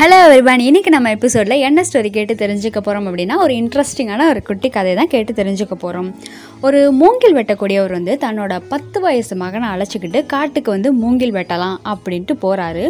Hello everyone இன்னைக்கு நம்ம எபிசோடில் என்ன ஸ்டோரி கேட்டு தெரிஞ்சுக்க போகிறோம் அப்படின்னா ஒரு இன்ட்ரெஸ்டிங்கான ஒரு குட்டி கதை தான் கேட்டு தெரிஞ்சுக்க போகிறோம் ஒரு மூங்கில் வெட்டக்கூடியவர் வந்து தன்னோட பத்து வயசு மகனை அழைச்சிக்கிட்டு காட்டுக்கு வந்து மூங்கில் வெட்டலாம் அப்படின்ட்டு போகிறாரு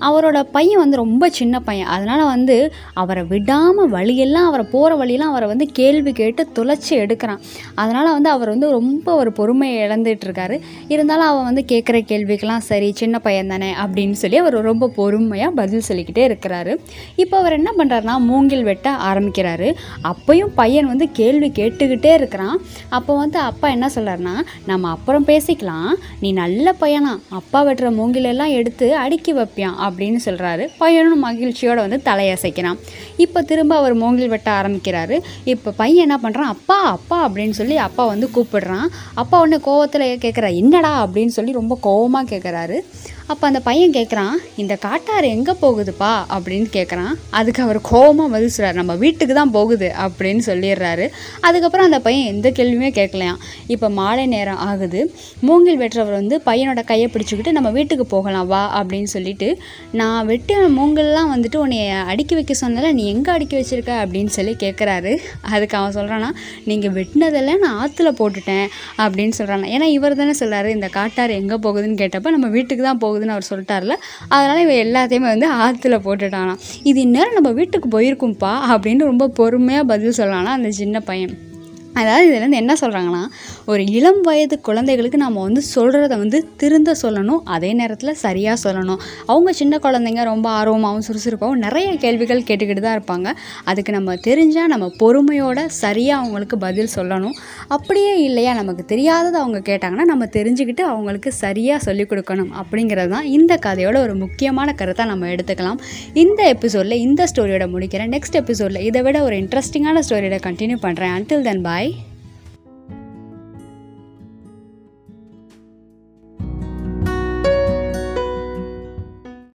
அவரோட பையன் வந்து ரொம்ப சின்ன பையன். அதனால் வந்து அவரை விடாமல் வழியெல்லாம் அவரை போகிற வழியெல்லாம் அவரை வந்து கேள்வி கேட்டு துளைச்சி எடுக்கிறான். அதனால் வந்து அவர் வந்து ரொம்ப ஒரு பொறுமையை இழந்துட்டுருக்காரு. இருந்தாலும் அவன் வந்து கேட்குற கேள்விக்கெல்லாம் சரி சின்ன பையன் தானே அப்படின்னு சொல்லி அவர் ரொம்ப பொறுமையாக பதில் சொல்லிக்கிட்டே இருக்கிறாரு. இப்போ அவர் என்ன பண்ணுறாருனா மூங்கில் வெட்ட ஆரம்பிக்கிறாரு. அப்பையும் பையன் வந்து கேள்வி கேட்டுக்கிட்டே இருக்கிறான். அப்போ வந்து அப்பா என்ன சொல்கிறாருன்னா நம்ம அப்புறம் பேசிக்கலாம். நீ நல்ல பையனா. அப்பா வெட்டுற மூங்கிலெல்லாம் எடுத்து அடுக்கி வைப்பியான் அப்படின்னு சொல்கிறாரு பையனும் மகிழ்ச்சியோடு வந்து தலையசைக்கிறான். இப்போ திரும்ப அவர் மூங்கில் வெட்ட ஆரம்பிக்கிறாரு. இப்போ பையன் என்ன பண்ணுறான் அப்பா அப்பா அப்படின்னு சொல்லி அப்பா வந்து கூப்பிடுறான். அப்பா உடனே கோவத்தில் கேட்குறா என்னடா? அப்படின்னு சொல்லி ரொம்ப கோவமாக கேட்குறாரு அப்போ அந்த பையன் கேட்குறான் இந்த காட்டாறு எங்கே போகுதுப்பா? அப்படின்னு கேட்குறான் அதுக்கு அவர் கோவமாக பதில் சொல்கிறார் நம்ம வீட்டுக்கு தான் போகுது அப்படின்னு சொல்லிடுறாரு. அதுக்கப்புறம் அந்த பையன் எந்த கேள்வியுமே கேட்கலையாம். இப்போ மாலை நேரம் ஆகுது. மூங்கில் வெட்டுறவர் வந்து பையனோட கையை பிடிச்சிக்கிட்டு நம்ம வீட்டுக்கு போகலாம் வா அப்படின்னு சொல்லிட்டு நான் வெட்டின மூங்கல்லாம் வந்துட்டு உன்னை அடுக்கி வைக்க சொன்னதில்ல நீ எங்கே அடுக்கி வச்சிருக்க? அப்படின்னு சொல்லி கேட்குறாரு அதுக்கு அவன் சொல்கிறான்னா நீங்கள் வெட்டினதெல்லாம் நான் ஆற்றுல போட்டுட்டேன் அப்படின்னு சொல்கிறான் ஏன்னா இவர் தானே சொல்கிறாரு இந்த காட்டாறு எங்கே போகுதுன்னு? கேட்டப்போ நம்ம வீட்டுக்கு தான் போகுதுன்னு அவர் சொல்லிட்டார்ல. அதனால் இவன் எல்லாத்தையுமே வந்து ஆற்றுல போட்டுட்டானா இது இந்நேரம் நம்ம வீட்டுக்கு போயிருக்கும்ப்பா அப்படின்னு ரொம்ப பொறுமையாக பதில் சொல்லலாம்னா அந்த சின்ன பையன். அதாவது இதுலேருந்து என்ன சொல்கிறாங்கன்னா ஒரு இளம் வயது குழந்தைகளுக்கு நம்ம வந்து சொல்கிறத வந்து திருந்த சொல்லணும் அதே நேரத்தில் சரியாக சொல்லணும். அவங்க சின்ன குழந்தைங்க ரொம்ப ஆர்வமாகவும் சுறுசுறுப்பாகவும் நிறைய கேள்விகள் கேட்டுக்கிட்டு தான் இருப்பாங்க. அதுக்கு நம்ம தெரிஞ்சால் நம்ம பொறுமையோட சரியாக அவங்களுக்கு பதில் சொல்லணும். அப்படியே இல்லையா நமக்கு தெரியாதது அவங்க கேட்டாங்கன்னா நம்ம தெரிஞ்சுக்கிட்டு அவங்களுக்கு சரியாக சொல்லிக் கொடுக்கணும் அப்படிங்கிறது தான் இந்த கதையோட ஒரு முக்கியமான கருத்தை நம்ம எடுத்துக்கலாம். இந்த எபிசோடில் இந்த ஸ்டோரியோட முடிக்கிறேன். நெக்ஸ்ட் எபிசோடில் இதை விட ஒரு இன்ட்ரெஸ்டிங்கான ஸ்டோரியோட கண்டினியூ பண்ணுறேன் அன்டில் தென் பாய்